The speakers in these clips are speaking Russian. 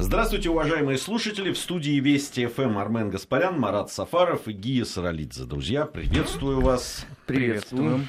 Здравствуйте, уважаемые слушатели. В студии Вести ФМ Армен Гаспарян, Марат Сафаров и Гия Саралидзе. Друзья, приветствую вас. Приветствуем.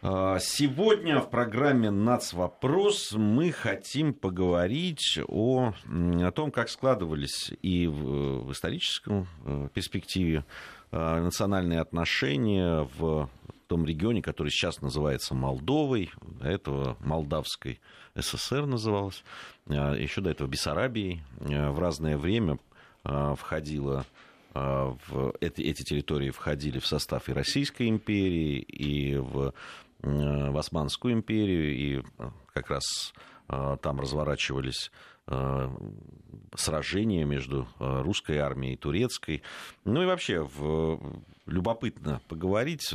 А, сегодня в программе «Нацвопрос» мы хотим поговорить о, о том, как складывались и в, в историческом э, перспективе э, национальные отношения в том регионе, который сейчас называется Молдовой, до этого Молдавской ССР называлась, а, еще до этого Бессарабией. А, в разное время а, входила в эти, эти территории входили в состав и Российской империи, и в, в Османскую империю, и как раз там разворачивались сражения между русской армией и турецкой. Ну и вообще в, любопытно поговорить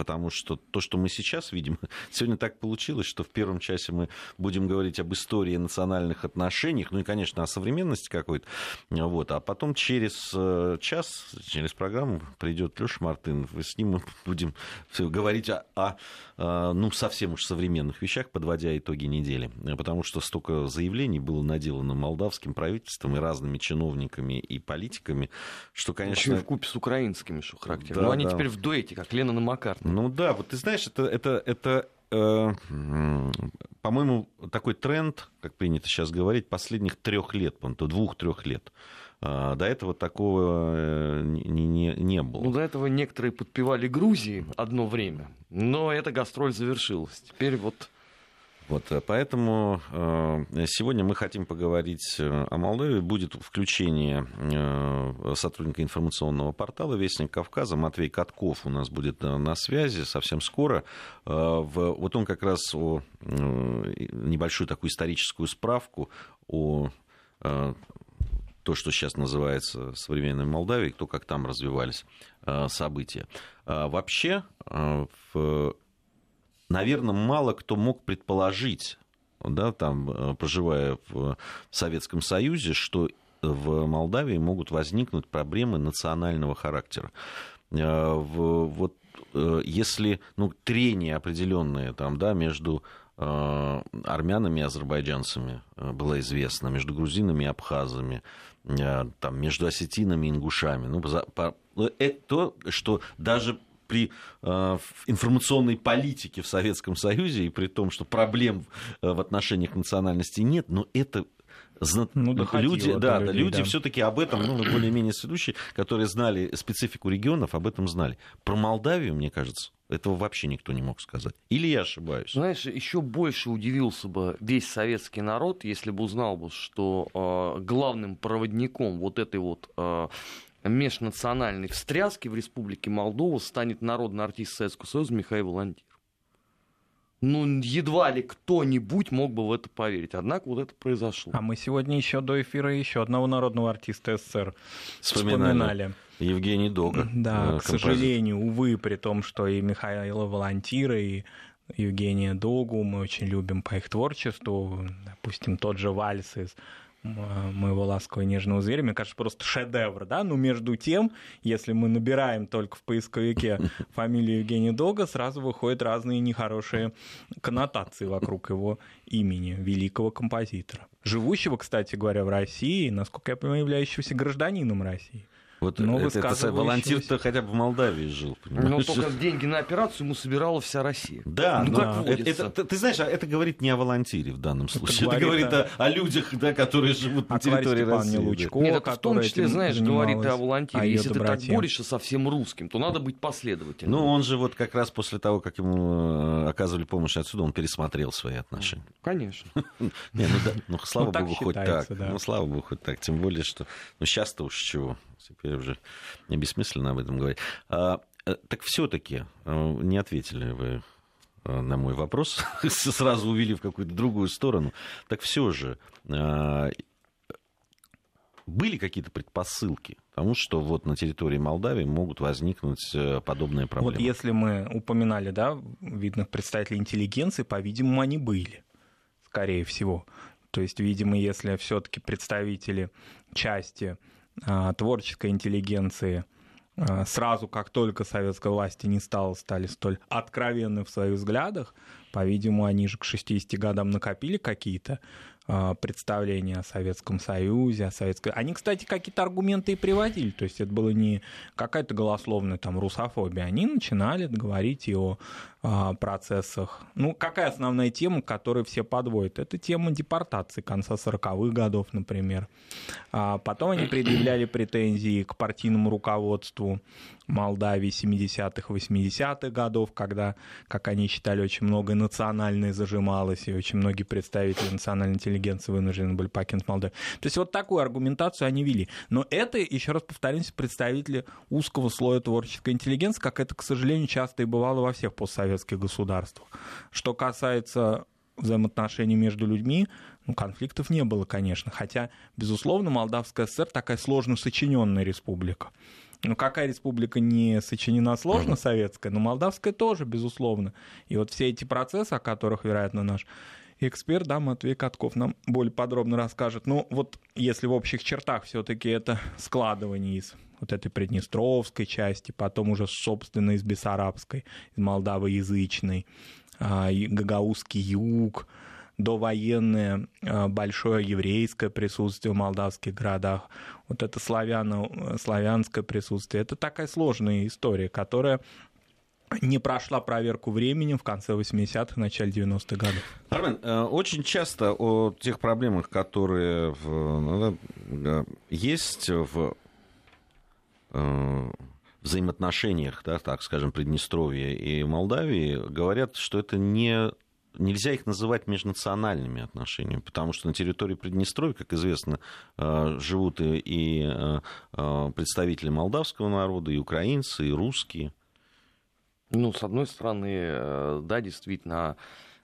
потому что то, что мы сейчас видим, сегодня так получилось, что в первом часе мы будем говорить об истории национальных отношениях, ну и, конечно, о современности какой-то, вот, а потом через э, час, через программу придет Леша Мартынов, и с ним мы будем говорить о, о э, ну, совсем уж современных вещах, подводя итоги недели, потому что столько заявлений было наделано молдавским правительством и разными чиновниками и политиками, что, конечно... Еще в купе с украинскими, что характерно. Да, Но они да. теперь в дуэте, как Лена на Маккартни. Ну да, вот ты знаешь, это, это, это э, по-моему, такой тренд, как принято сейчас говорить, последних трех лет, двух-трех лет. А, до этого такого э, не, не, не было. Ну, до этого некоторые подпевали Грузии одно время, но эта гастроль завершилась. Теперь вот вот, э, поэтому э, сегодня мы хотим поговорить э, о Молдове. Будет включение сотрудника информационного портала «Вестник Кавказа». Матвей Катков у нас будет на связи совсем скоро. Вот он как раз о небольшую такую историческую справку о то, что сейчас называется современной Молдавией, то, как там развивались события. Вообще, в наверное, мало кто мог предположить, да, там, э, проживая в Советском Союзе, что в Молдавии могут возникнуть проблемы национального характера. Э, вот э, если ну, трение определенное там, да, между армянами и азербайджанцами было известно, между грузинами и абхазами, там, между осетинами и ингушами. Ну, это то, что даже при э, информационной политике в Советском Союзе и при том, что проблем э, в отношениях национальности нет, но это ну, люди, да, людей, люди да. все-таки об этом, ну, более-менее следующие, которые знали специфику регионов, об этом знали. Про Молдавию, мне кажется, этого вообще никто не мог сказать. Или я ошибаюсь? Знаешь, еще больше удивился бы весь советский народ, если бы узнал бы, что э, главным проводником вот этой вот э, межнациональной встряски в Республике Молдова станет народный артист Советского Союза Михаил Волантир. Ну, едва ли кто-нибудь мог бы в это поверить. Однако вот это произошло. А мы сегодня еще до эфира еще одного народного артиста СССР вспоминали. вспоминали. Евгений Дога. Да, э, к сожалению, увы, при том, что и Михаила Волантира, и Евгения Догу мы очень любим по их творчеству. Допустим, тот же вальс из моего ласкового нежного зверя, мне кажется, просто шедевр, да, но между тем, если мы набираем только в поисковике фамилию Евгения Долга, сразу выходят разные нехорошие коннотации вокруг его имени, великого композитора. Живущего, кстати говоря, в России, насколько я понимаю, являющегося гражданином России. Вот Но это, это волонтер-то хотя бы в Молдавии жил, понимаешь? Но только деньги на операцию ему собирала вся Россия. Да, ну, как это, это, ты знаешь, а это говорит не о волонтере в данном случае, это, это говорит о, о людях, да, которые живут на территории России. Лучко, Нет, это в том числе, знаешь, говорит о волонтере. О Если ты так борешься со всем русским, то надо быть последовательным. Ну, он же вот как раз после того, как ему э, оказывали помощь отсюда, он пересмотрел свои отношения. Конечно. Не, ну, да, ну слава богу, хоть так. Ну, слава богу, хоть так. Тем более, что ну сейчас-то уж чего теперь уже не бессмысленно об этом говорить. А, э, так все-таки э, не ответили вы э, на мой вопрос, сразу увели в какую-то другую сторону. Так все же, были какие-то предпосылки тому, что вот на территории Молдавии могут возникнуть подобные проблемы? Вот если мы упоминали, да, видных представителей интеллигенции, по-видимому, они были, скорее всего. То есть, видимо, если все-таки представители части творческой интеллигенции а, сразу, как только советской власти не стало, стали столь откровенны в своих взглядах. По-видимому, они же к 60 годам накопили какие-то а, представления о Советском Союзе, о Советской... Они, кстати, какие-то аргументы и приводили, то есть это было не какая-то голословная там русофобия, они начинали говорить и о а, процессах. Ну, какая основная тема, к которой все подводят? Это тема депортации конца 40-х годов, например. А потом они предъявляли претензии к партийному руководству Молдавии 70-х, 80-х годов, когда, как они считали, очень много национальное зажималось, и очень многие представители национальной интеллигенции вынуждены были покинуть Молдавию. То есть вот такую аргументацию они вели. Но это, еще раз повторюсь, представители узкого слоя творческой интеллигенции, как это, к сожалению, часто и бывало во всех постсоветских государствах. Что касается взаимоотношений между людьми, ну, конфликтов не было, конечно. Хотя, безусловно, Молдавская ССР такая сложно сочиненная республика. Ну, какая республика не сочинена сложно, советская, но молдавская тоже, безусловно. И вот все эти процессы, о которых, вероятно, наш эксперт, да, Матвей Катков нам более подробно расскажет. Ну, вот если в общих чертах все-таки это складывание из вот этой приднестровской части, потом уже, собственно, из бессарабской, из молдавоязычной, а, гагаузский юг, довоенное а, большое еврейское присутствие в молдавских городах, вот это славяно, славянское присутствие. Это такая сложная история, которая не прошла проверку временем в конце 80-х, начале 90-х годов. Армен, э, очень часто о тех проблемах, которые в, ну, есть в э, взаимоотношениях, да, так скажем, Приднестровья и Молдавии, говорят, что это не нельзя их называть межнациональными отношениями, потому что на территории Приднестровья, как известно, э, живут и э, э, представители молдавского народа, и украинцы, и русские. Ну, с одной стороны, да, действительно,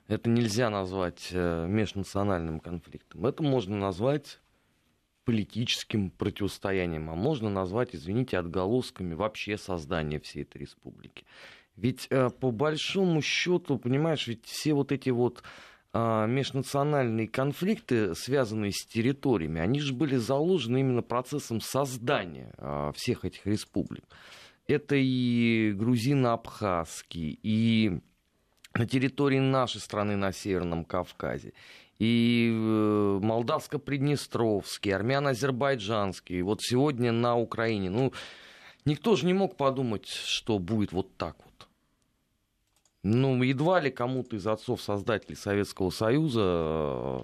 это нельзя назвать межнациональным конфликтом. Это можно назвать политическим противостоянием, а можно назвать, извините, отголосками вообще создания всей этой республики. Ведь э, по большому счету, понимаешь, ведь все вот эти вот э, межнациональные конфликты, связанные с территориями, они же были заложены именно процессом создания э, всех этих республик. Это и грузино-абхазский, и на территории нашей страны на Северном Кавказе, и э, молдавско-приднестровский, армяно-азербайджанский, вот сегодня на Украине. Ну, никто же не мог подумать, что будет вот так вот. Ну, едва ли кому-то из отцов-создателей Советского Союза э,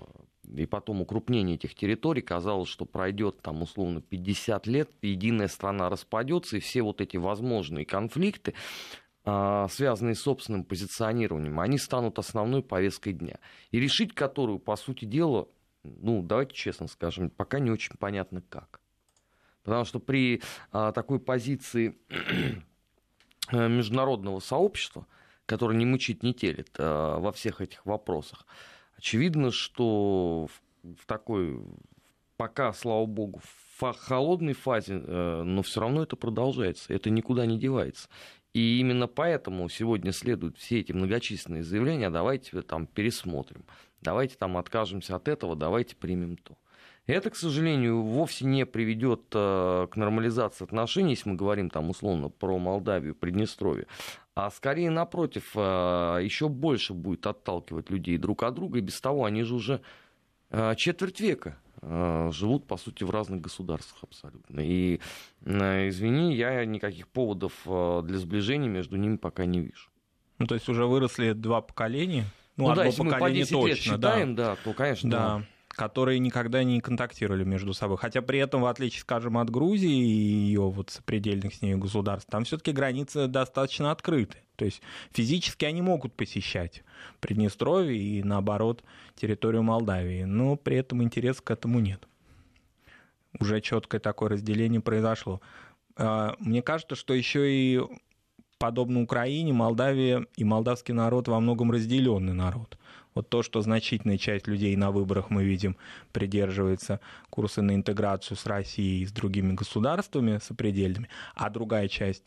и потом укрупнение этих территорий казалось, что пройдет там условно 50 лет, единая страна распадется, и все вот эти возможные конфликты, связанные с собственным позиционированием, они станут основной повесткой дня. И решить которую, по сути дела, ну, давайте честно скажем, пока не очень понятно как. Потому что при а, такой позиции международного сообщества – который не мучит, не телит а, во всех этих вопросах. Очевидно, что в, в такой, пока, слава богу, в холодной фазе, э, но все равно это продолжается, это никуда не девается. И именно поэтому сегодня следуют все эти многочисленные заявления, давайте там пересмотрим, давайте там откажемся от этого, давайте примем то. Это, к сожалению, вовсе не приведет э, к нормализации отношений, если мы говорим там условно про Молдавию, Приднестровье, а скорее напротив, э, еще больше будет отталкивать людей друг от друга, и без того они же уже четверть века живут, по сути, в разных государствах абсолютно. И, извини, я никаких поводов для сближения между ними пока не вижу. Ну, то есть уже выросли два поколения? Ну, ну да, если мы по 10 точно, лет считаем, да, да то, конечно, да. да которые никогда не контактировали между собой. Хотя при этом, в отличие, скажем, от Грузии и ее вот сопредельных с ней государств, там все-таки границы достаточно открыты. То есть физически они могут посещать Приднестровье и, наоборот, территорию Молдавии. Но при этом интереса к этому нет. Уже четкое такое разделение произошло. А, мне кажется, что еще и подобно Украине, Молдавия и молдавский народ во многом разделенный народ. Вот то, что значительная часть людей на выборах, мы видим, придерживается курса на интеграцию с Россией и с другими государствами сопредельными, а другая часть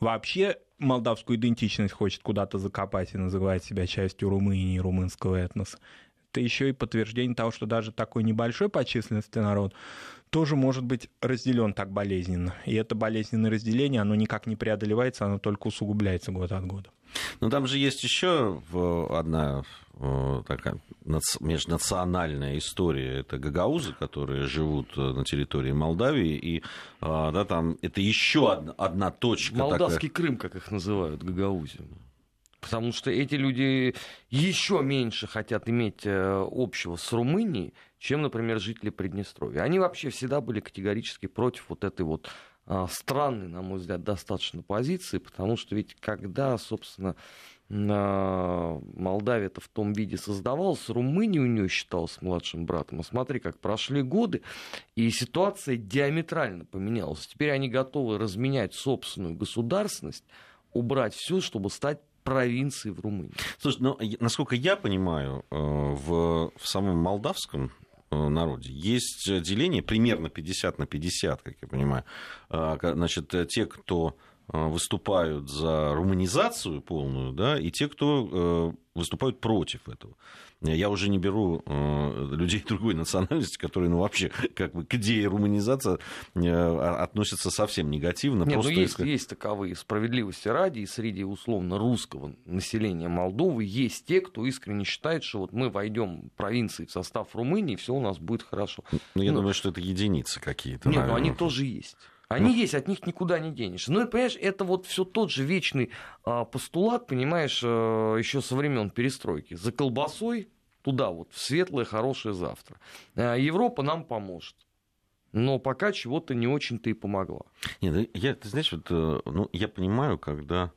вообще молдавскую идентичность хочет куда-то закопать и называет себя частью Румынии румынского этноса. Это еще и подтверждение того, что даже такой небольшой по численности народ тоже может быть разделен так болезненно. И это болезненное разделение, оно никак не преодолевается, оно только усугубляется год от года. Ну, там же есть еще одна такая межнациональная история. Это гагаузы, которые живут э, на территории Молдавии, и а, да, там это еще одна, одна точка. Молдавский такая... Крым, как их называют, гагаузы. Потому что эти люди еще меньше хотят иметь э, общего с Румынией, чем, например, жители Приднестровья. Они вообще всегда были категорически против вот этой вот странной, на мой взгляд, достаточно позиции, потому что ведь когда, собственно, Молдавия-то в том виде создавалась, Румыния у нее считалась младшим братом. А смотри, как прошли годы, и ситуация диаметрально поменялась. Теперь они готовы разменять собственную государственность, убрать все, чтобы стать провинцией в Румынии. Слушай, ну, насколько я понимаю, э, в, в самом молдавском народе. Есть деление примерно 50 на 50, как я понимаю. А, значит, те, кто Э, выступают за руманизацию полную, да, и те, кто э, выступают против этого. Я уже не беру э, людей другой национальности, которые, ну, вообще, как бы к идее руманизации относятся совсем негативно. Нет, ну, есть, есть таковые справедливости ради, и среди условно русского населения Молдовы есть те, кто искренне считает, что вот мы войдем провинции в состав Румынии, и все у нас будет хорошо. Ну, я ну, думаю, что это единицы какие-то. Нет, но они тоже есть. Они ну. есть, от них никуда не денешься. Ну и понимаешь, это вот все тот же вечный а, постулат, понимаешь, а, еще со времен перестройки. За колбасой туда вот, в светлое, хорошее завтра. А Европа нам поможет. Но пока чего-то не очень-то и помогла. Нет, ну, я, ты знаешь, вот, э, ну, я понимаю, когда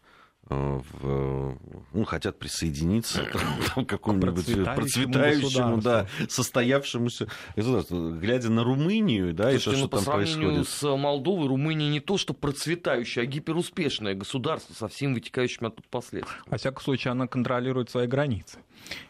в, ну, хотят присоединиться к какому-нибудь процветающему, да, состоявшемуся государству. Глядя на Румынию, да, Слушайте, и то, ну, что по там происходит. с Молдовой, Румыния не то, что процветающее, а гиперуспешное государство со всеми вытекающими оттуда последствиями. Во всяком случае, она контролирует свои границы.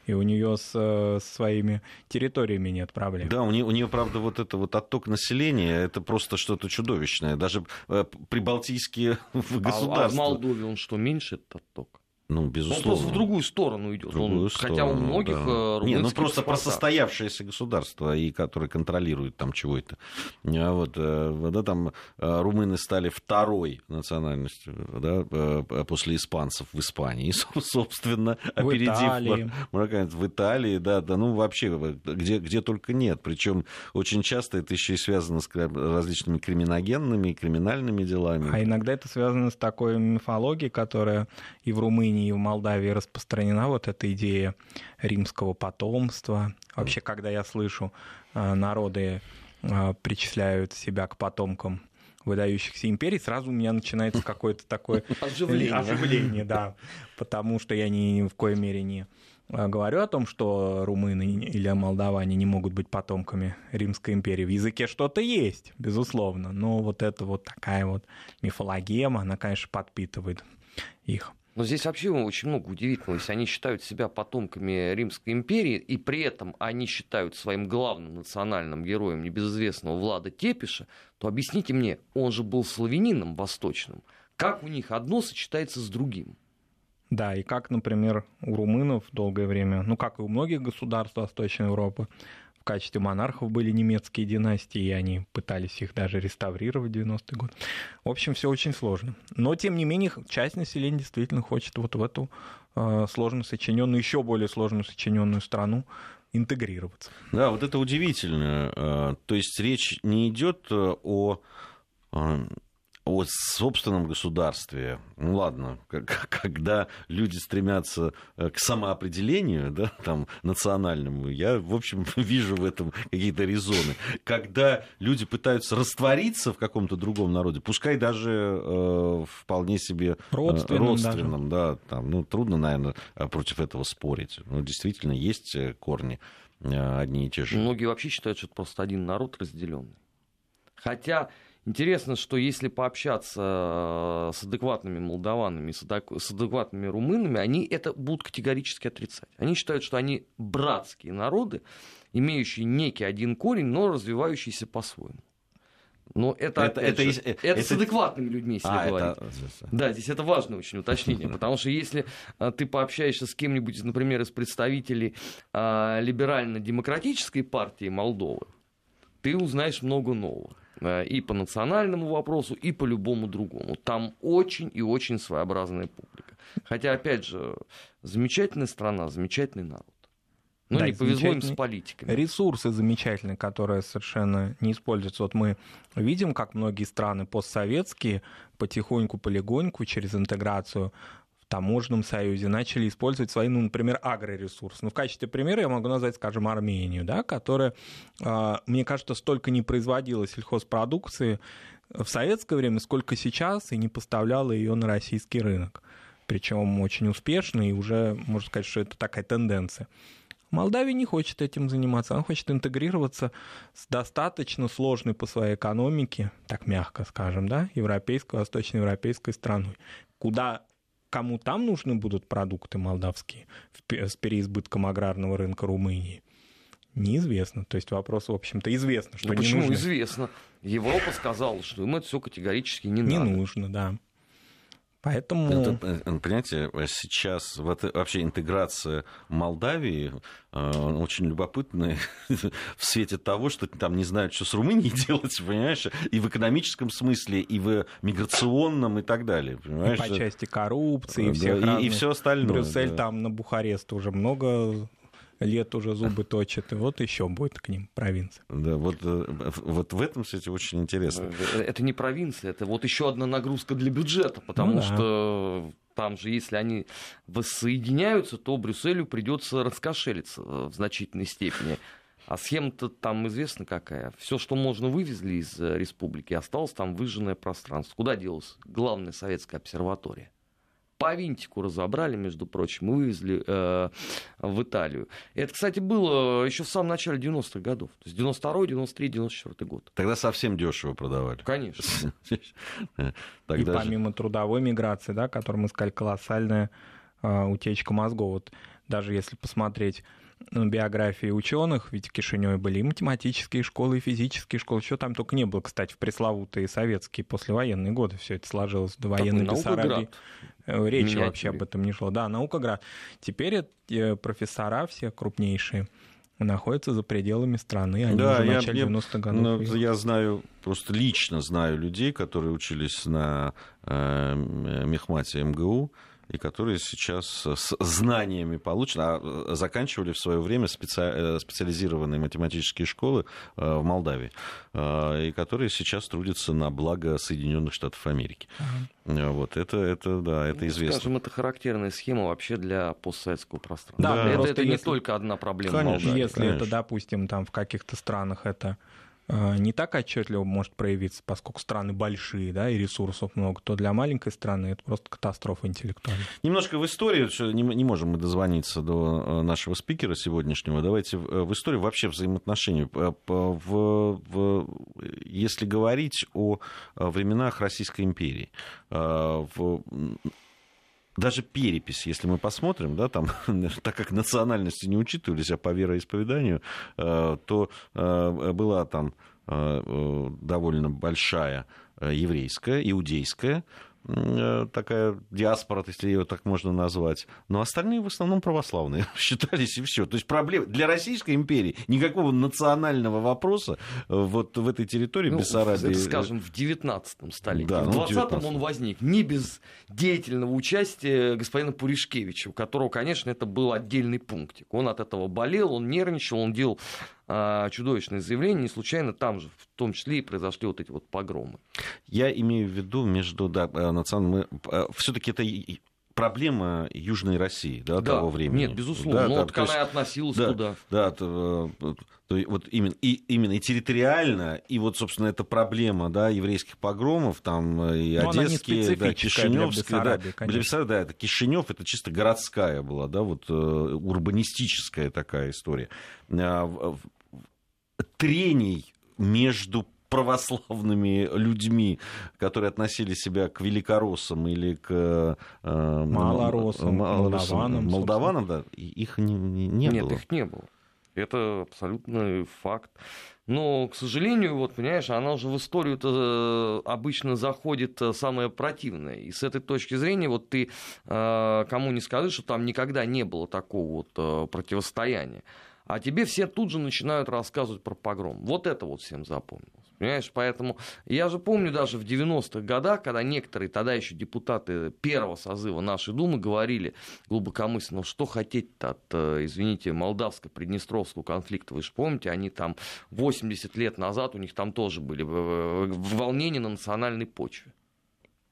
И у нее с, с своими территориями нет проблем. Да, у нее, у нее, правда, вот это вот отток населения, это просто что-то чудовищное. Даже э, прибалтийские государства. А, а в Молдове он что, меньше? Этот отток. Ну, безусловно. Он просто в другую сторону идет. Другую он, сторону, хотя у многих да. Не, ну просто про состоявшееся государство, и которое контролирует там чего-то. А вот, э, да, там э, румыны стали второй национальностью да, э, после испанцев в Испании, собственно, опередив Италии, в Италии да, да, ну вообще где, где только нет. Причем очень часто это еще и связано с различными криминогенными и криминальными делами. А иногда это связано с такой мифологией, которая и в Румынии и в Молдавии распространена вот эта идея римского потомства. Вообще, когда я слышу, э, народы э, причисляют себя к потомкам выдающихся империй, сразу у меня начинается какое-то такое оживление. оживление, да, потому что я ни, ни в коей мере не э, говорю о том, что румыны или молдаване не могут быть потомками Римской империи. В языке что-то есть, безусловно, но вот это вот такая вот мифологема, она, конечно, подпитывает их. Но здесь вообще очень много удивительного. Если они считают себя потомками Римской империи, и при этом они считают своим главным национальным героем небезызвестного Влада Тепиша, то объясните мне, он же был славянином восточным. Как у них одно сочетается с другим? Да, и как, например, у румынов долгое время, ну как и у многих государств Восточной Европы, в качестве монархов были немецкие династии, и они пытались их даже реставрировать в 90-е годы. В общем, все очень сложно. Но, тем не менее, часть населения действительно хочет вот в эту э, сложно сочиненную, еще более сложно сочиненную страну интегрироваться. Да, вот это удивительно. Э, то есть речь не идет э, о э, о собственном государстве, ну ладно, когда люди стремятся э, к самоопределению, да, там, национальному, я, в общем, вижу в этом какие-то резоны. Когда люди пытаются раствориться в каком-то другом народе, пускай даже э, вполне себе э, родственным, родственным да, там, ну, трудно, наверное, против этого спорить. Но действительно есть э, корни одни и те же. Многие вообще считают, что это просто один народ разделенный. Хотя Интересно, что если пообщаться э, с адекватными молдаванами, с адекватными румынами, они это будут категорически отрицать. Они считают, что они братские народы, имеющие некий один корень, но развивающиеся по-своему. Но это, это, это, же, это, это с адекватными людьми, если а, говорить. Это... Да, здесь это важное очень уточнение, потому что если а, ты пообщаешься с кем-нибудь, например, из представителей а, либерально-демократической партии Молдовы, ты узнаешь много нового. Э, и по национальному вопросу, и по любому другому. Там очень и очень своеобразная публика. Хотя, опять же, замечательная страна, замечательный народ. Ну, да, не повезло им с политиками. Ресурсы замечательные, которые совершенно не используются. Вот мы видим, как многие страны постсоветские потихоньку, полегоньку через интеграцию таможенном союзе начали использовать свои, ну, например, агроресурсы. Ну, в качестве примера я могу назвать, скажем, Армению, да, которая, а, мне кажется, столько не производила сельхозпродукции в советское время, сколько сейчас, и не поставляла ее на российский рынок. Причем очень успешно, и уже, можно сказать, что это такая тенденция. Молдавия не хочет этим заниматься, она хочет интегрироваться с достаточно сложной по своей экономике, так мягко скажем, да, европейской, восточноевропейской страной, куда кому там нужны будут продукты молдавские с переизбытком аграрного рынка Румынии, неизвестно. То есть вопрос, в общем-то, известно, что ну, не почему нужно. известно? Европа сказала, что им это все категорически не, не надо. Не нужно, да. Поэтому... Это, э, понимаете, сейчас вот вообще интеграция Молдавии э, очень любопытная в свете того, что там не знают, что с Румынией делать, понимаешь, и в экономическом смысле, и в миграционном, и так далее. Понимаешь? И по части коррупции, и, всех да, и, и все остальное. Брюссель да. там на Бухарест уже много лет уже зубы точат, и вот еще будет к ним провинция. Да, вот, э, вот в этом, кстати, очень интересно. Э, это не провинция, это вот еще одна нагрузка для бюджета, потому ну, да. что там же, если они воссоединяются, то Брюсселю придется раскошелиться в значительной степени. А схема-то там известна какая. Все, что можно, вывезли из э, республики, осталось там выжженное пространство. Куда делась главная советская обсерватория? По винтику разобрали, между прочим, и вывезли э, в Италию. Это, кстати, было еще в самом начале 90-х годов. То есть 92 93 94 год. Тогда совсем дешево продавали. Конечно. И помимо трудовой миграции, да, которую мы сказали, колоссальная э, утечка мозгов. Вот даже если посмотреть биографии ученых, ведь в Кишиневе были и математические школы, и физические школы, что там только не было, кстати, в пресловутые советские послевоенные годы все это сложилось до военной Бессарабии. Э, речи Меня вообще тебе. об этом не шло. Да, наука град. Теперь э, профессора все крупнейшие находятся за пределами страны. Они да, уже в я, начале 90-х годов. Ну, я знаю, просто лично знаю людей, которые учились на э, Мехмате МГУ, и которые сейчас с знаниями получены, а э, заканчивали в свое время специ... Э, специализированные математические школы э, в Молдавии, и которые сейчас трудятся на благо Соединенных Штатов Америки. Uh-huh. Вот это, это, да, это ну, известно. Скажем, это характерная схема вообще для постсоветского пространства. Да, это, это не только одна проблема. Конечно, Молдавии. Если конечно. это, допустим, там в каких-то странах это не так отчетливо может проявиться, поскольку страны большие, да, и ресурсов много, то для маленькой страны это просто катастрофа интеллектуальная. Немножко в историю, не, не можем мы дозвониться до э, нашего спикера сегодняшнего. Давайте в, э, историю вообще взаимоотношений. В, в, если говорить о временах Российской империи, в, даже перепись, если мы посмотрим, да, там, так как национальности не учитывались, а по вероисповеданию, э, то э, была там э, довольно большая еврейская, иудейская такая диаспора, если ее так можно назвать. Но остальные в основном православные считались и все. То есть проблем для Российской империи никакого национального вопроса э, вот в этой территории ну, Бессарабии... Скажем, в 19 столетии. Да, в 20 ну, он возник не без деятельного участия господина Пуришкевича, у которого, конечно, это был отдельный пунктик. Он от этого болел, он нервничал, он делал чудовищное заявление, не случайно там же, в том числе и произошли вот эти вот погромы. Я имею в виду между да, э, национальными... Э, Все-таки это проблема Южной России да, да, того времени. Нет, безусловно, да, но да, вот она и относилась да, туда. Да, то, э, то, вот именно и, именно и территориально, и вот, собственно, эта проблема да, еврейских погромов, там и но одесские, да, кишиневские, да, для да, это Кишинев, это чисто городская была, да, вот урбанистическая такая история. Трений между православными людьми, которые относили себя к великороссам или к э, малороссам, молдаванам, молдаванам да, их не, не, не Нет, было. Нет, их не было. Это абсолютный факт. Но, к сожалению, вот, понимаешь, она уже в историю-то э, обычно заходит э, самое противное. И с этой точки зрения, вот ты э, кому не скажи, что там никогда не было такого вот противостояния а тебе все тут же начинают рассказывать про погром. Вот это вот всем запомнилось. Понимаешь, поэтому я же помню даже в 90-х годах, когда некоторые тогда еще депутаты первого созыва нашей Думы говорили глубокомысленно, «Ну что хотеть-то от, э, извините, молдавско-приднестровского конфликта. Вы же помните, они там 80 лет назад, у них там тоже были волнения на национальной почве.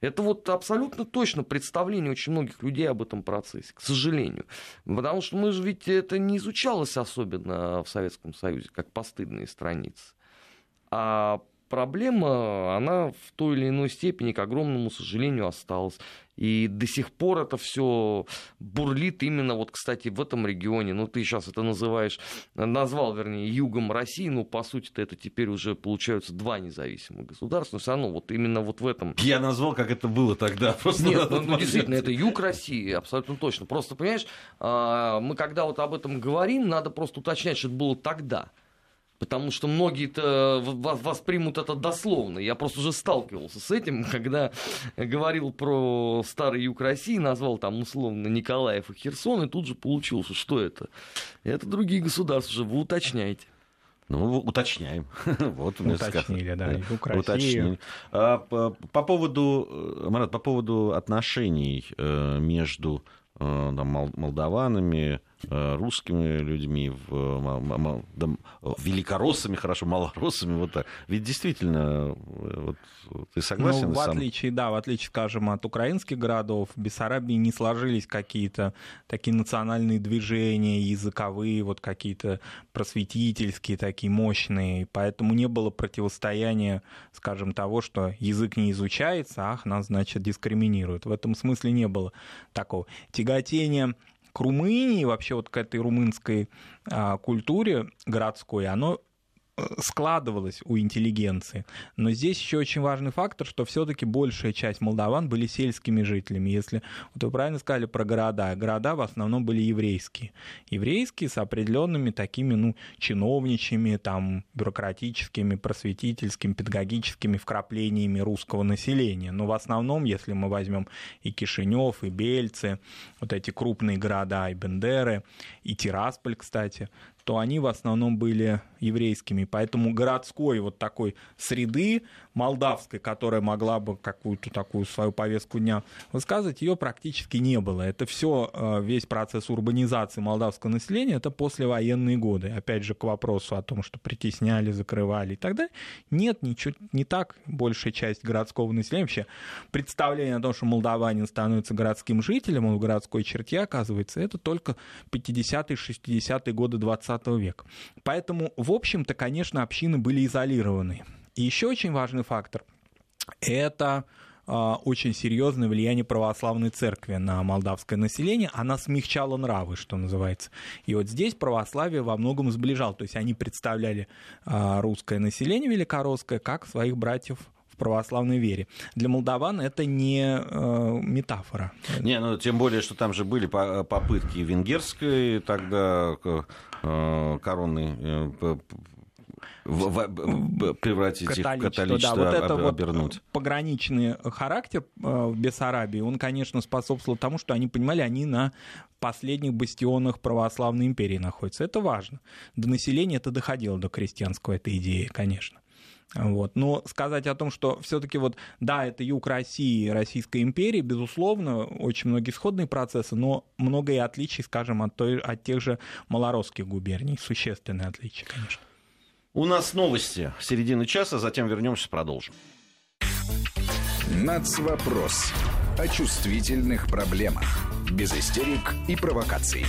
Это вот абсолютно точно представление очень многих людей об этом процессе, к сожалению. Потому что мы же ведь это не изучалось особенно в Советском Союзе, как постыдные страницы. А проблема, она в той или иной степени, к огромному сожалению, осталась. И до сих пор это все бурлит именно вот, кстати, в этом регионе. Ну, ты сейчас это называешь, назвал, вернее, югом России, ну, по сути-то это теперь уже получаются два независимых государства, но все равно вот именно вот в этом... Я назвал, как это было тогда. Просто Нет, ну, ну, действительно, это юг России, абсолютно точно. Просто, понимаешь, а, мы когда вот об этом говорим, надо просто уточнять, что это было тогда потому что многие-то воспримут это дословно. Я просто уже сталкивался с этим, когда говорил про старый юг России, назвал там условно Николаев и Херсон, и тут же получился, что это? Это другие государства уже, вы уточняете. Ну, уточняем. вот Уточнили, да. Юг Уточнили. А, по, по поводу, э, Марат, по поводу отношений э, между э, там, молдаванами, Э, русскими людьми, в, да, великороссами, хорошо, малороссами, вот так. Ведь действительно, вот, ты согласен? Ну, в отличие, да, в отличие, скажем, от украинских городов, в Бессарабии не сложились какие-то такие национальные движения, языковые, вот какие-то просветительские, такие мощные, поэтому не было противостояния, скажем, того, что язык не изучается, ах, нас, значит, дискриминируют. В этом смысле не было такого. Тяготение к Румынии, вообще вот к этой румынской а, культуре городской, оно складывалось у интеллигенции. Но здесь еще очень важный фактор, что все-таки большая часть молдаван были сельскими жителями. Если вот вы правильно сказали про города, города в основном были еврейские. Еврейские с определенными такими, ну, чиновничьими, там, бюрократическими, просветительскими, педагогическими вкраплениями русского населения. Но в основном, если мы возьмем и Кишинев, и Бельцы, вот эти крупные города, и Бендеры, и Тирасполь, кстати, то они в основном были еврейскими. Поэтому городской вот такой среды молдавской, которая могла бы какую-то такую свою повестку дня высказывать, ее практически не было. Это все, э, весь процесс урбанизации молдавского населения, это послевоенные годы. Опять же, к вопросу о том, что притесняли, закрывали и так далее. Нет, ничего не так. Большая часть городского населения, вообще представление о том, что молдаванин становится городским жителем, он в городской черте оказывается, это только 50-е, 60-е годы 20 века. Поэтому, в общем-то, конечно, общины были изолированы. И еще очень важный фактор – это а, очень серьезное влияние православной церкви на молдавское население. Она смягчала нравы, что называется. И вот здесь православие во многом сближало. То есть они представляли а, русское население великоросское как своих братьев православной вере. Для молдаван это не э, метафора. Не, ну тем более, что там же были попытки венгерской тогда э, коронной э, в, в, превратить католичество, их в католичество, да, вот это обернуть. Вот пограничный характер э, в Бессарабии, он, конечно, способствовал тому, что они понимали, они на последних бастионах православной империи находятся. Это важно. До населения это доходило, до крестьянского этой идеи, конечно. Вот. Но сказать о том, что все-таки вот, да, это юг России, Российской империи, безусловно, очень многие сходные процессы, но много и отличий, скажем, от, той, от тех же малоросских губерний, существенные отличия, конечно. У нас новости середины часа, затем вернемся, продолжим. Нацвопрос. О чувствительных проблемах. Без истерик и провокаций.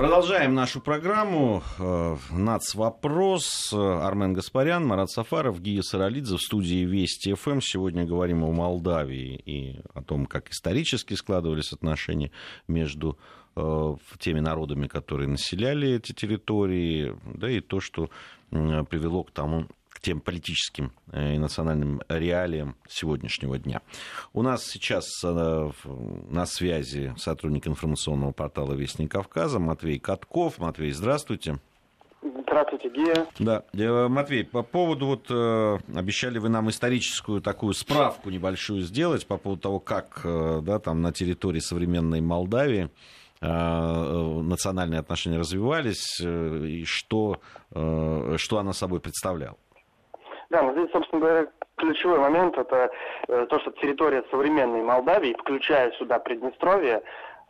Продолжаем нашу программу. Э, Нацвопрос. Армен Гаспарян, Марат Сафаров, Гия Саралидзе в студии Вести ФМ. Сегодня говорим о Молдавии и о том, как исторически складывались отношения между Э, теми народами, которые населяли эти территории, да и то, что привело к тому, к тем политическим э, и национальным реалиям сегодняшнего дня. У нас сейчас э, на связи сотрудник информационного портала «Вестник Кавказа» Матвей Катков. Матвей, здравствуйте. Здравствуйте, Гея. Да, Матвей, по поводу, вот э, обещали вы нам историческую такую справку небольшую сделать по поводу того, как э, да, там на территории современной Молдавии Э, национальные отношения развивались э, и что, э, что она собой представляла? Да, но здесь, собственно говоря, ключевой момент это э, то, что территория современной Молдавии, включая сюда Приднестровье,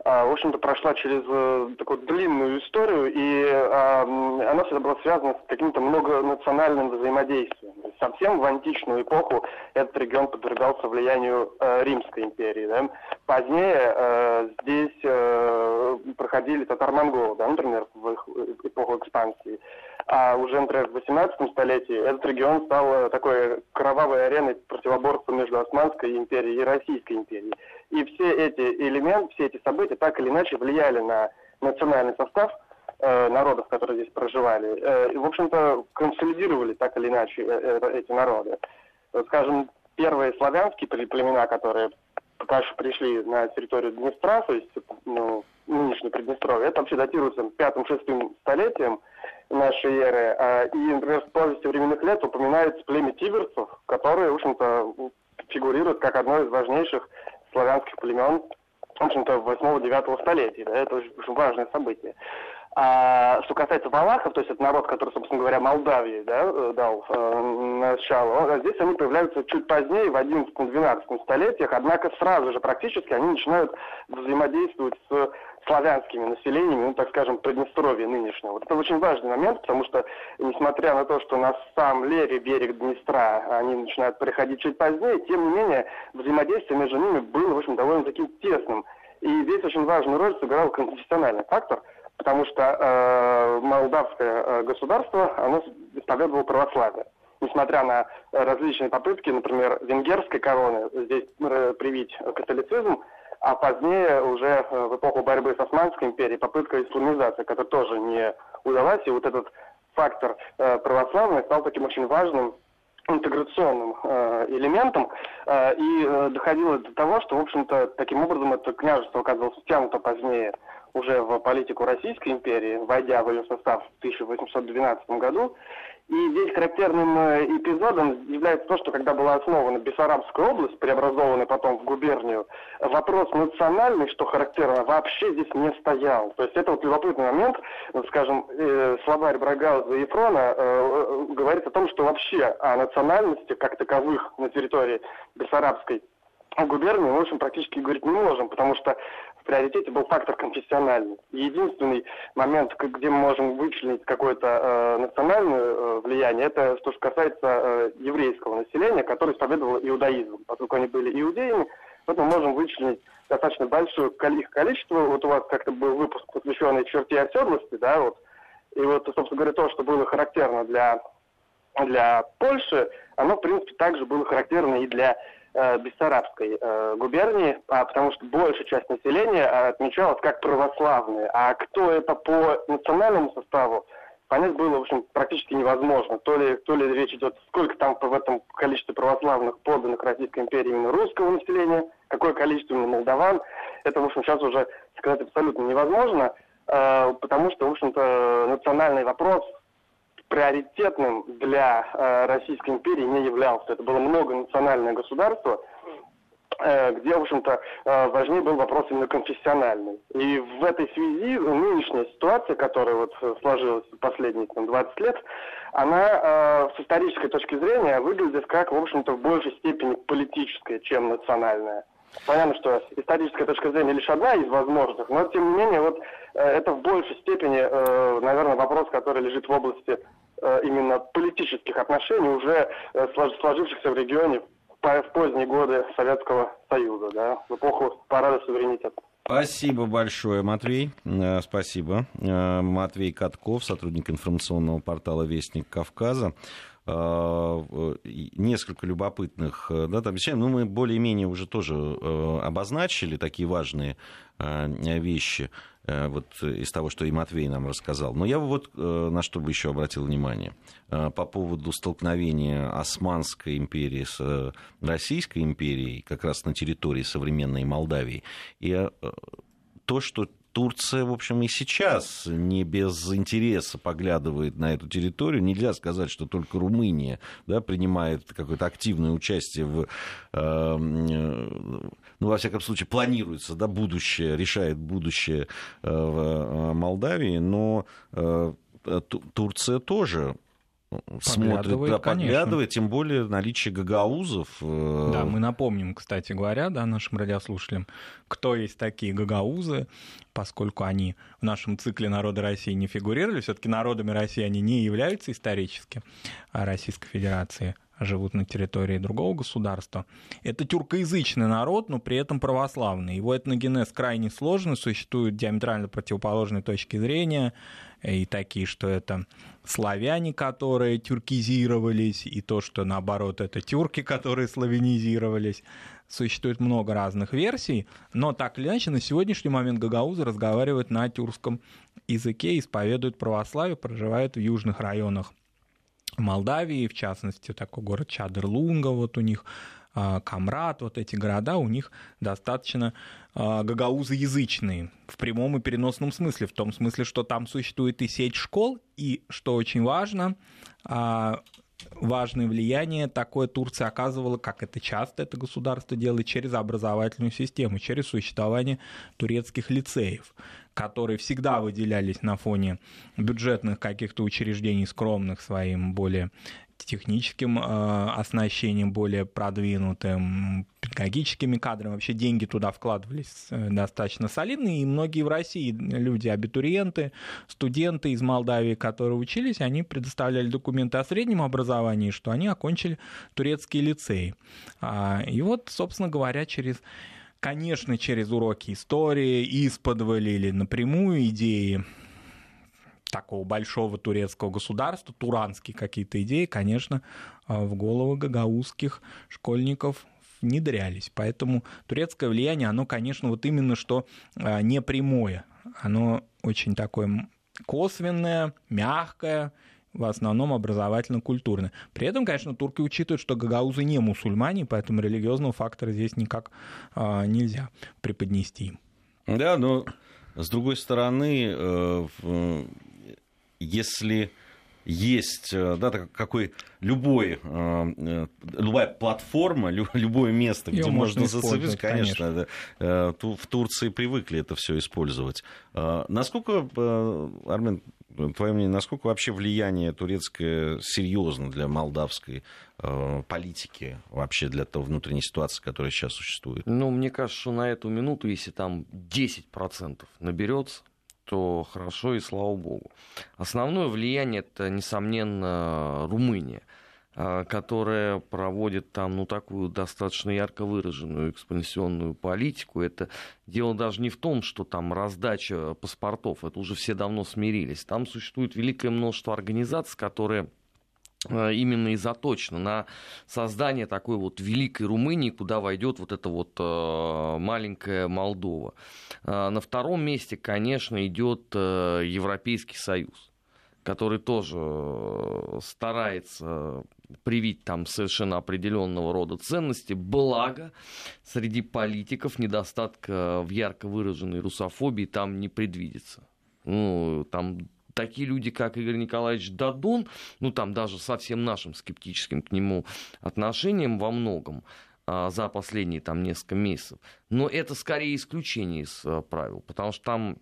а, в общем-то, прошла через э, такую длинную историю, и она всегда была связана с каким-то многонациональным взаимодействием. Совсем в античную эпоху этот регион подвергался влиянию э, Римской империи. Да? Позднее э, здесь проходили татар-монголы, да, например, в эпоху экспансии. А уже, например, в 18 столетии этот регион стал такой кровавой ареной противоборства между Османской империей и Российской империей. И все эти элементы, все эти события так или иначе влияли на национальный состав э, народов, которые здесь проживали. Э, и, в общем-то, консолидировали так или иначе э, э эти народы. Скажем, первые славянские племена, которые пока что пришли на территорию Днестра, то есть ну, нынешней Приднестровье, это вообще датируется пятым-шестым столетием нашей эры. А, и, например, в повести временных лет упоминается племя тиберцев, которые, в общем-то, фигурируют как одно из важнейших славянских племен, в общем-то, 8-9 столетия. Да, это очень, важное событие. А что касается валахов, то есть это народ, который, собственно говоря, Молдавии да, э, дал э, начало, здесь они появляются чуть позднее, в 11-12 столетиях, однако сразу же практически они начинают взаимодействовать с славянскими населениями, ну, так скажем, Приднестровья нынешнего. Вот это очень важный момент, потому что, несмотря на то, что на сам левый берег Днестра они начинают переходить чуть позднее, тем не менее, взаимодействие между ними было, в общем, довольно таким тесным. И здесь очень важную роль сыграл конфессиональный фактор, потому что э, молдавское э, государство, оно исповедовало православие несмотря на различные попытки, например, венгерской короны здесь э, привить католицизм, а позднее уже э, в эпоху борьбы с Османской империей попытка исламизации, которая тоже не удалась, и вот этот фактор э, православный стал таким очень важным интеграционным э, элементом, и доходило до того, что, в общем-то, таким образом это княжество оказалось втянуто позднее уже в политику Российской империи, войдя в ее состав в 1812 году, и здесь характерным э, эпизодом является то, что когда была основана Бессарабская область, преобразованная потом в губернию, вопрос национальный, что характерно, вообще здесь не стоял. То есть это вот любопытный момент, скажем, э, словарь Брагауза и Фрона э, говорит о том, что вообще о национальности как таковых на территории Бессарабской губернии в общем, практически говорить не можем, потому что в приоритете был фактор конфессиональный. Единственный момент, где мы можем вычленить какое-то э, национальное э, влияние, это то, что касается э, еврейского населения, которое исповедовало иудаизм. Поскольку они были иудеями, мы можем вычленить достаточно большое их количество. Вот у вас как-то был выпуск, посвященный черте оседлости, да, вот. И вот, собственно говоря, то, что было характерно для, для Польши, оно, в принципе, также было характерно и для Бессарабской э, губернии, а, потому что большая часть населения э, отмечалась как православные. А кто это по национальному составу, понять было, в общем, практически невозможно. То ли, то ли речь идет, сколько там в этом количестве православных подданных Российской империи именно русского населения, какое количество именно молдаван. Это, в общем, сейчас уже сказать абсолютно невозможно, э, потому что, в общем-то, национальный вопрос приоритетным для э, Российской империи не являлся. Это было многонациональное государство, э, где, в общем-то, э, важнее был вопрос именно конфессиональный. И в этой связи нынешняя ситуация, которая вот сложилась в последние там, 20 лет, она э, с исторической точки зрения выглядит как, в общем-то, в большей степени политическая, чем национальная. Понятно, что историческая точка зрения лишь одна из возможных, но тем не менее вот э, это в большей степени, э, наверное, вопрос, который лежит в области э, именно политических отношений, уже э, сложившихся в регионе в поздние годы Советского Союза, да, в эпоху парада суверенитета. Спасибо большое, Матвей. Э, спасибо. Э, Матвей Катков, сотрудник информационного портала «Вестник Кавказа». Э, несколько любопытных да, там вещей. Ну, мы более-менее уже тоже обозначили такие важные вещи вот из того, что и Матвей нам рассказал. Но я вот на что бы еще обратил внимание. По поводу столкновения Османской империи с Российской империей, как раз на территории современной Молдавии. И то, что Турция, в общем, и сейчас не без интереса поглядывает на эту территорию. Нельзя сказать, что только Румыния да, принимает какое-то активное участие в, э, ну, во всяком случае, планируется, да, будущее, решает будущее э, в э, Молдавии, но э, Турция тоже смотрит, да, поглядывает, тем более наличие гагаузов. Да, мы напомним, кстати говоря, да, нашим радиослушателям, кто есть такие гагаузы, поскольку они в нашем цикле «Народы России» не фигурировали, все таки народами России они не являются исторически а Российской Федерации живут на территории другого государства. Это тюркоязычный народ, но при этом православный. Его этногенез крайне сложный, существуют диаметрально противоположные точки зрения, и такие, что это славяне, которые тюркизировались, и то, что наоборот это тюрки, которые славянизировались. Существует много разных версий, но так или иначе на сегодняшний момент гагаузы разговаривают на тюркском языке, исповедуют православие, проживают в южных районах Молдавии, в частности, такой город Чадерлунга, вот у них а, Камрад, вот эти города, у них достаточно а, гагаузоязычные в прямом и переносном смысле, в том смысле, что там существует и сеть школ, и, что очень важно, а, важное влияние такое Турция оказывала, как это часто это государство делает, через образовательную систему, через существование турецких лицеев которые всегда выделялись на фоне бюджетных каких-то учреждений скромных своим более техническим э, оснащением более продвинутым, педагогическими кадрами. Вообще деньги туда вкладывались э, достаточно солидные, и многие в России люди, абитуриенты, студенты из Молдавии, которые учились, они предоставляли документы о среднем образовании, что они окончили турецкие лицеи. А, и вот, собственно говоря, через конечно, через уроки истории, исподволи или напрямую идеи такого большого турецкого государства, туранские какие-то идеи, конечно, а, в головы гагаузских школьников внедрялись. Поэтому турецкое влияние, оно, конечно, вот именно что а, не прямое. Оно очень такое косвенное, мягкое, в основном образовательно-культурно. При этом, конечно, турки учитывают, что гагаузы не мусульмане, поэтому религиозного фактора здесь никак а, нельзя преподнести им. Да, но с другой стороны, э, если есть э, да, какой любой, э, э, любая платформа, любое место, где можно зацепиться, конечно, конечно. Да, в Турции привыкли это все использовать. Насколько, Армен, твое мнение, насколько вообще влияние турецкое серьезно для молдавской политики, вообще для той внутренней ситуации, которая сейчас существует? Ну, мне кажется, что на эту минуту, если там 10% наберется, что хорошо и слава богу. Основное влияние это, несомненно, Румыния а, которая проводит там ну, такую достаточно ярко выраженную экспансионную политику. Это дело даже не в том, что там раздача паспортов, это уже все давно смирились. Там существует великое множество организаций, которые именно и заточено на создание такой вот великой Румынии, куда войдет вот эта вот э, маленькая Молдова. Э, на втором месте, конечно, идет Европейский Союз, который тоже старается привить там совершенно определенного рода ценности, благо среди политиков недостатка в ярко выраженной русофобии там не предвидится. Ну, там такие люди, как Игорь Николаевич Дадон, ну там даже со всем нашим скептическим к нему отношением во многом, а, за последние там несколько месяцев. Но это скорее исключение из а, правил, потому что там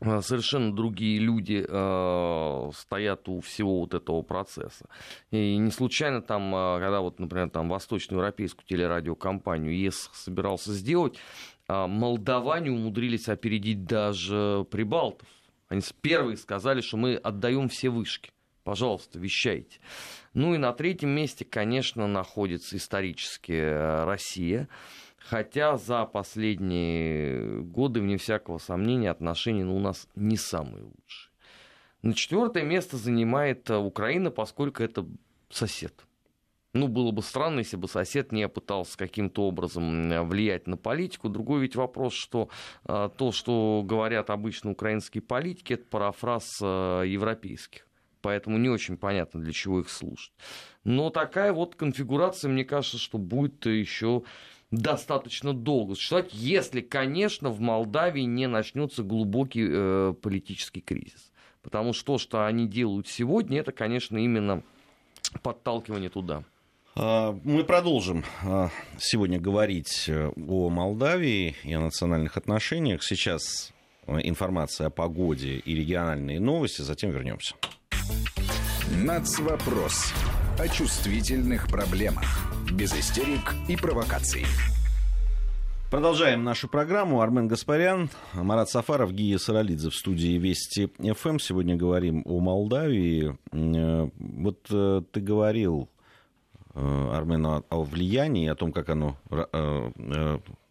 а, совершенно другие люди э, стоят у всего вот этого процесса. И не случайно там, когда вот, например, там восточноевропейскую телерадиокомпанию ЕС собирался сделать, э, молдаване умудрились опередить даже прибалтов. Они первые сказали, что мы отдаем все вышки. Пожалуйста, вещайте. Ну и на третьем месте, конечно, находится исторически э, Россия. Хотя за последние годы, вне всякого сомнения, отношения ну, у нас не самые лучшие. На четвертое место занимает э, Украина, поскольку это сосед. Ну, было бы странно, если бы сосед не пытался каким-то образом влиять на политику. Другой ведь вопрос, что а, то, что говорят обычно украинские политики, это парафраз а, европейских. Поэтому не очень понятно, для чего их слушать. Но такая вот конфигурация, мне кажется, что будет еще достаточно долго существовать, если, конечно, в Молдавии не начнется глубокий э, политический кризис. Потому что то, что они делают сегодня, это, конечно, именно подталкивание туда. А, мы продолжим а, сегодня говорить э, о Молдавии и о национальных отношениях. Сейчас э, информация о погоде и региональные новости, затем вернемся. Нацвопрос. О чувствительных проблемах. Без истерик и провокаций. Продолжаем нашу программу. Армен Гаспарян, Марат Сафаров, Гия Саралидзе в студии Вести ФМ. Сегодня говорим о Молдавии. Э, вот ты говорил, э, Армен, о влиянии, о том, как оно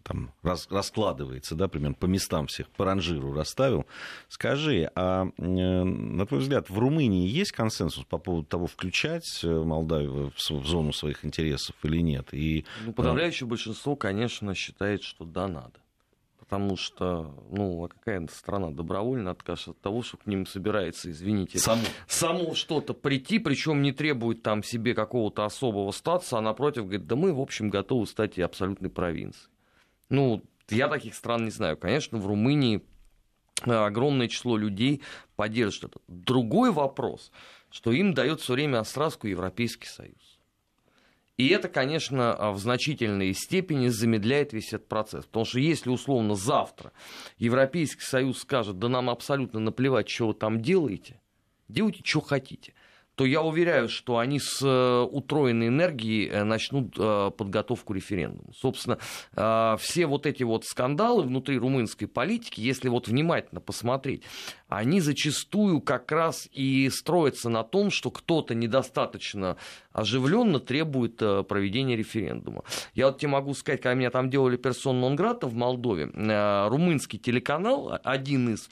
там рас, раскладывается, да, примерно по местам всех, по ранжиру расставил. Скажи, а на твой взгляд, в Румынии есть консенсус по поводу того, включать Молдавию в, в зону своих интересов или нет? И, ну, подавляющее э... большинство, конечно, считает, что да, надо. Потому что, ну, а какая страна добровольно откажется от того, что к ним собирается, извините, само, само что-то прийти, причем не требует там себе какого-то особого статуса, а напротив говорит, да мы, в общем, готовы стать и абсолютной провинцией. Ну, я таких стран не знаю. Конечно, в Румынии э, огромное число людей поддерживает это. Другой вопрос, что им дает все время остраску Европейский Союз. И это, конечно, в значительной степени замедляет весь этот процесс. Потому что если, условно, завтра Европейский Союз скажет, да нам абсолютно наплевать, что вы там делаете, делайте, что хотите – то я уверяю, что они с э, утроенной энергией э, начнут э, подготовку референдума. Собственно, все вот эти вот скандалы внутри румынской политики, если вот внимательно посмотреть, они зачастую как раз и строятся на том, что кто-то недостаточно оживленно требует проведения референдума. Я вот тебе могу сказать, когда меня там делали персон Нонграта в Молдове, румынский телеканал, один из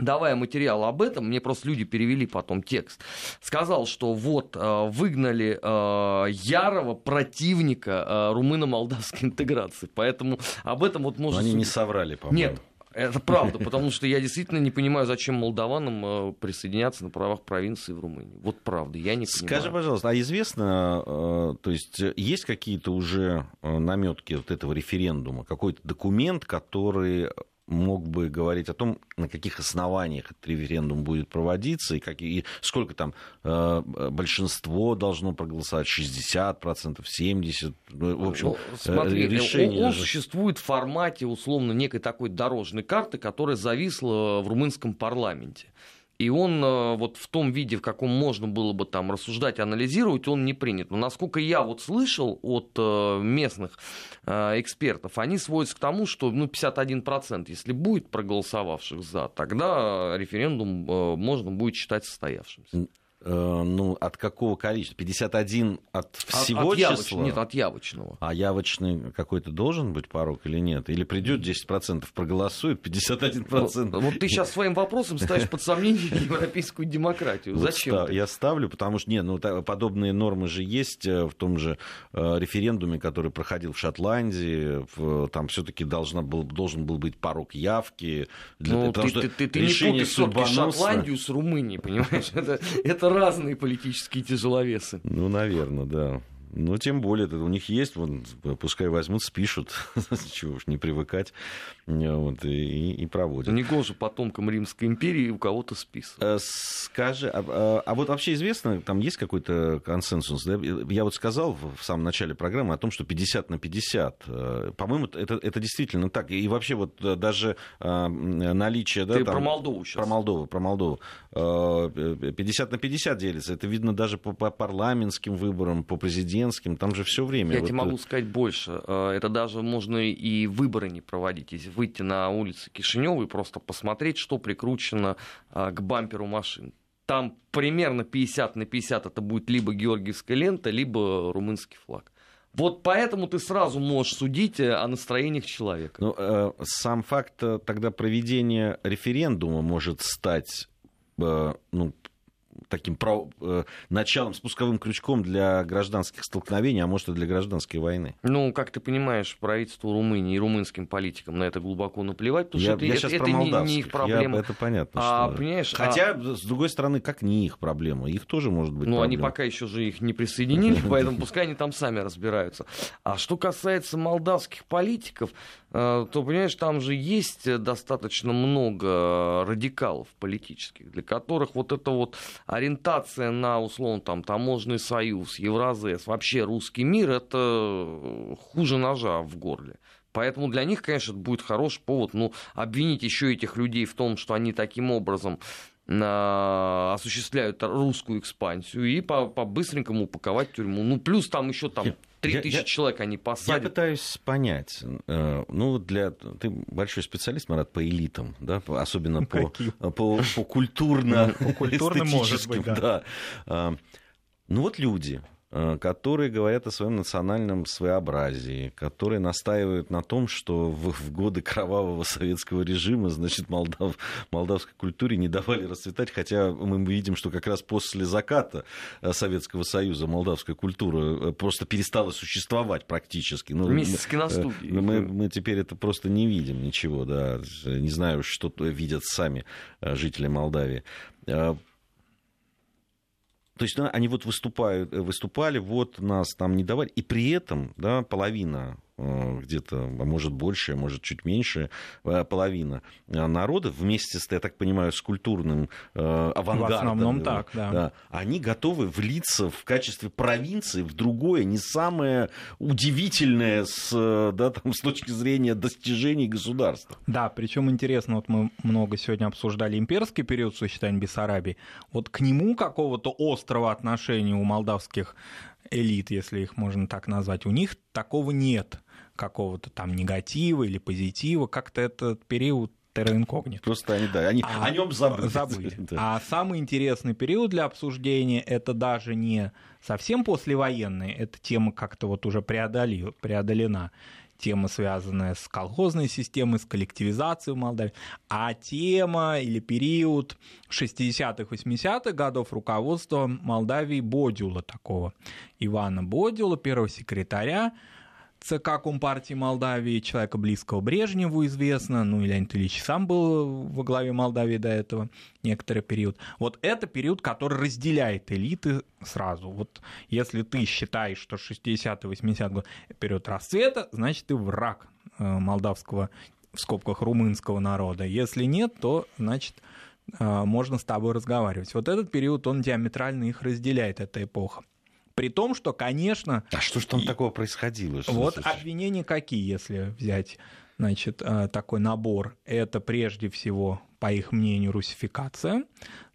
давая материал об этом, мне просто люди перевели потом текст, сказал, что вот э, выгнали э, ярого противника э, румыно-молдавской интеграции. Поэтому об этом вот можно... Но они не соврали, по-моему. Нет, это правда, потому что я действительно не понимаю, зачем молдаванам присоединяться на правах провинции в Румынии. Вот правда, я не понимаю. Скажи, пожалуйста, а известно, то есть есть какие-то уже наметки вот этого референдума, какой-то документ, который мог бы говорить о том, на каких основаниях этот референдум будет проводиться, и, как, и сколько там э, большинство должно проголосовать, 60%, 70%, ну, в общем, ну, смотри, решение... Он, он существует в формате, условно, некой такой дорожной карты, которая зависла в румынском парламенте. И он э, вот в том виде, в каком можно было бы там рассуждать, анализировать, он не принят. Но насколько я вот слышал от э, местных э, экспертов, они сводятся к тому, что ну, 51%, если будет проголосовавших за, тогда референдум можно будет считать состоявшимся. Э, ну, от какого количества? 51 от всего от, от числа? Нет, от явочного. А явочный какой-то должен быть порог или нет? Или придет 10% проголосует, 51%? Вот, вот ты сейчас своим вопросом ставишь под сомнение европейскую демократию. Зачем? Вот я ставлю, потому что, нет, ну, подобные нормы же есть э, в том же э, референдуме, который проходил в Шотландии. Там все-таки должен был, должен был быть порог явки. Для, ну, ты, ты, ты, ты не путай Шотландию с Румынией, понимаешь? Это, это разные политические тяжеловесы. Ну, наверное, да. Ну, тем более, это у них есть, вон, пускай возьмут, спишут, чего уж не привыкать, вот, и, и проводят. Не гоже потомкам Римской империи у кого-то список. Э, скажи, а, а, а вот вообще известно, там есть какой-то консенсус? Да? Я вот сказал в самом начале программы о том, что 50 на 50. Э, по-моему, это, это действительно так. И вообще вот э, даже наличие... Да, Ты там, про Молдову сейчас. Про Молдову, про Молдову. 50 на 50 делится. Это видно даже по, по парламентским выборам, по президенту президентским, там же все время. Я вот... тебе могу сказать больше. Э, это даже можно и выборы не проводить. Если выйти на улицы Кишинева и просто посмотреть, что прикручено э, к бамперу машин. Там примерно 50 на 50 это будет либо георгиевская лента, либо румынский флаг. Вот поэтому ты сразу можешь судить э, о настроениях человека. Ну, э, сам факт тогда проведения референдума может стать э, ну, таким э, началом, спусковым крючком для гражданских столкновений, а может и для гражданской войны. Ну, как ты понимаешь, правительству Румынии и румынским политикам на это глубоко наплевать, потому я, что я это, сейчас это про не, не их проблема. Я, это понятно. А, что... понимаешь, Хотя, а... с другой стороны, как не их проблема? Их тоже может быть Ну, проблема. они пока еще же их не присоединили, поэтому пускай они там сами разбираются. А что касается молдавских политиков, э, то, понимаешь, там же есть достаточно много радикалов политических, для которых вот это вот ориентация на, условно, там, таможенный союз, Евразес, вообще русский мир, это хуже ножа в горле. Поэтому для них, конечно, будет хороший повод ну, обвинить еще этих людей в том, что они таким образом осуществляют русскую экспансию и по, по-быстренькому упаковать тюрьму. Ну, плюс там еще там три тысячи человек они посадят. Я пытаюсь понять. Э, ну, для... Ты большой специалист, Марат, по элитам, да? Особенно по, по, по культурно По культурным, может быть, да. да. А, ну, вот люди, Э, которые говорят о своем национальном своеобразии, которые настаивают на том, что в, в годы кровавого советского режима, значит, Молдав, молдавской культуре не давали расцветать, хотя мы видим, что как раз после заката э, Советского Союза молдавская культура э, просто перестала существовать практически. Ну, Вместе с киностудией. Мы, мы теперь это просто не видим ничего, да, не знаю, что видят сами жители Молдавии. То есть они вот выступают, э, выступали, вот нас там не давали, и при этом да, половина где-то, а может больше, а может чуть меньше, э, половина народа вместе с, я так понимаю, с культурным э, авангардом. В основном так, да. да. Они готовы влиться в качестве провинции в другое, не самое удивительное с, да, там, с точки зрения достижений государства. Да, причем интересно, вот мы много сегодня обсуждали имперский период существования Бессарабии. Вот к нему какого-то острого отношения у молдавских элит, если их можно так назвать, у них такого нет какого-то там негатива или позитива, как-то этот период терроинкогнит. Просто они, да, они а, о нем забыли. забыли. да. А самый интересный период для обсуждения это даже не совсем послевоенный, эта тема как-то вот уже преодолела, преодолена тема, связанная с колхозной системой, с коллективизацией в Молдавии, а тема или период 60-х, 80-х годов руководства Молдавии Бодюла такого, Ивана Бодюла, первого секретаря, ЦК Компартии Молдавии, человека близкого Брежневу известно, ну и Леонид Ильич сам был во главе Молдавии до этого некоторый период. Вот это период, который разделяет элиты сразу. Вот если ты считаешь, что 60-80 год период расцвета, значит ты враг э, молдавского, в скобках, румынского народа. Если нет, то, значит, э, можно с тобой разговаривать. Вот этот период, он диаметрально их разделяет, эта эпоха. При том, что, конечно... А что же там и... такого происходило? Что вот обвинения какие, если взять значит, э, такой набор? Это прежде всего, по их мнению, русификация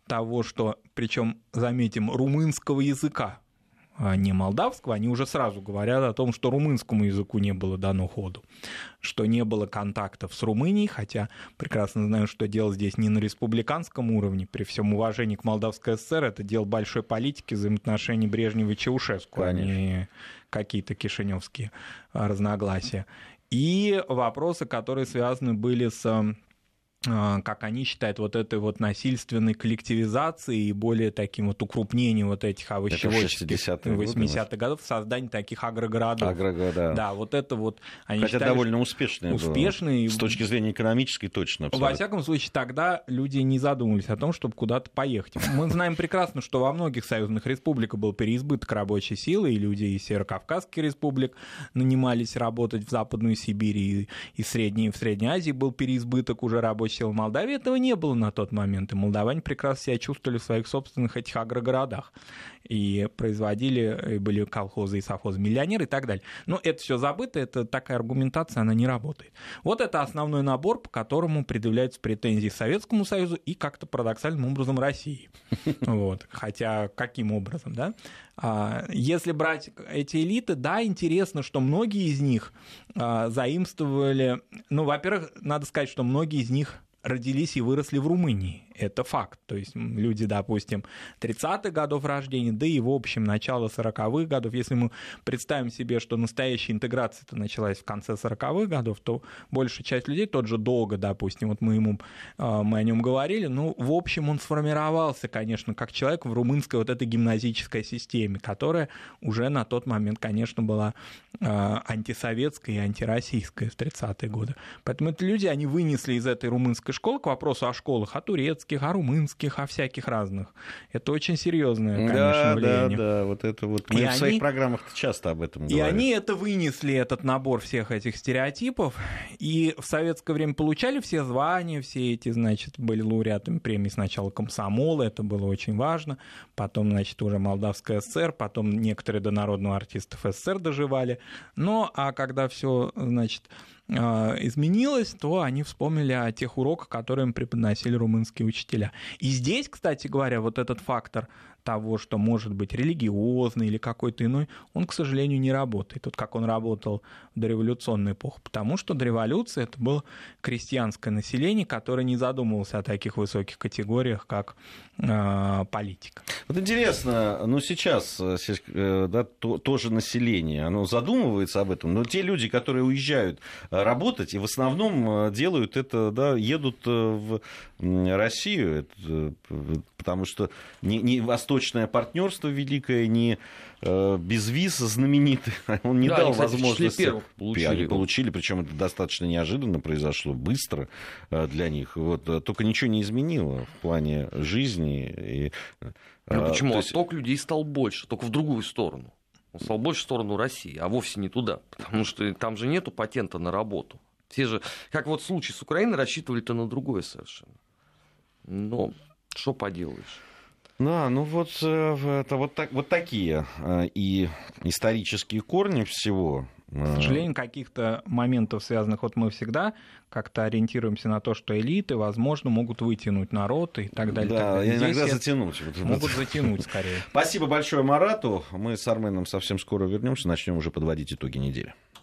того, что, причем, заметим, румынского языка не молдавского, они уже сразу говорят о том, что румынскому языку не было дано ходу, что не было контактов с Румынией, хотя прекрасно знаю, что дело здесь не на республиканском уровне, при всем уважении к Молдавской ССР, это дело большой политики взаимоотношений Брежнева и Чаушеску, а не какие-то кишиневские разногласия. И вопросы, которые связаны были с а, как они считают, вот этой вот насильственной коллективизации и более таким вот укрупнением вот этих овощеводческих 80-х годов, создание таких агрогородов. Агрогорода. Да, вот это вот они Хотя считали, довольно успешные. Успешные. С точки зрения экономической точно. Абсолютно. Во всяком случае, тогда люди не задумывались о том, чтобы куда-то поехать. Мы знаем прекрасно, что во многих союзных республиках был переизбыток рабочей силы, и люди из Северокавказских республик нанимались работать в Западную Сибирь, и, и Средней, в Средней Азии был переизбыток уже рабочей сил. В Молдавии этого не было на тот момент, и молдаване прекрасно себя чувствовали в своих собственных этих агрогородах. И производили, и были колхозы и совхозы, миллионеры и так далее. Но это все забыто, это такая аргументация, она не работает. Вот это основной набор, по которому предъявляются претензии Советскому Союзу и как-то парадоксальным образом России. Вот. Хотя каким образом, да? А, если брать эти элиты, да, интересно, что многие из них а, заимствовали, ну, во-первых, надо сказать, что многие из них родились и выросли в Румынии. Это факт. То есть люди, допустим, 30-х годов рождения, да и в общем начало 40-х годов. Если мы представим себе, что настоящая интеграция -то началась в конце 40-х годов, то большая часть людей, тот же долго, допустим, вот мы ему а, мы о нем говорили, ну, в общем, он сформировался, конечно, как человек в румынской вот этой гимназической системе, которая уже на тот момент, конечно, была а, антисоветской и антироссийской в 30-е годы. Поэтому эти люди, они вынесли из этой румынской школы к вопросу о школах, о турецкой, немецких, о румынских, о всяких разных. Это очень серьезное, конечно, да, влияние. Да, да, вот это вот. Мы и в они... своих программах часто об этом говорим. И они это вынесли, этот набор всех этих стереотипов, и в советское время получали все звания, все эти, значит, были лауреатами премии сначала комсомола, это было очень важно, потом, значит, уже Молдавская ССР, потом некоторые до народного артистов СССР доживали. Но, а когда все, значит, изменилось, то они вспомнили о тех уроках, которые им преподносили румынские учителя. И здесь, кстати говоря, вот этот фактор того, что может быть религиозный или какой-то иной, он, к сожалению, не работает. Вот как он работал в дореволюционную эпоху. Потому что до революции это было крестьянское население, которое не задумывалось о таких высоких категориях, как э, политика. Вот интересно, ну сейчас э, э, да, то, тоже население, оно задумывается об этом, но те люди, которые уезжают э, работать, и в основном делают это, да, едут в Россию, это, потому что не, не восточное партнерство великое, не э, безвиз знаменитый, он не да, дал они, кстати, возможности. Получили. Они получили, причем это достаточно неожиданно произошло, быстро э, для них. Вот, э, только ничего не изменило в плане жизни. И, э, ну, почему? Есть... Отток людей стал больше, только в другую сторону. Он стал больше в сторону России, а вовсе не туда. Потому что там же нету патента на работу. Все же, как вот в случае с Украиной, рассчитывали-то на другое совершенно. Но что поделаешь. Да, ну вот э, это вот, так, вот такие э, и исторические корни всего. К э. сожалению, каких-то моментов, связанных, вот мы всегда как-то ориентируемся на то, что элиты, возможно, могут вытянуть народ и так далее. Да, так далее. иногда затянуть. Могут затянуть скорее. Спасибо большое Марату. Мы с Арменом совсем скоро вернемся, начнем уже подводить итоги недели.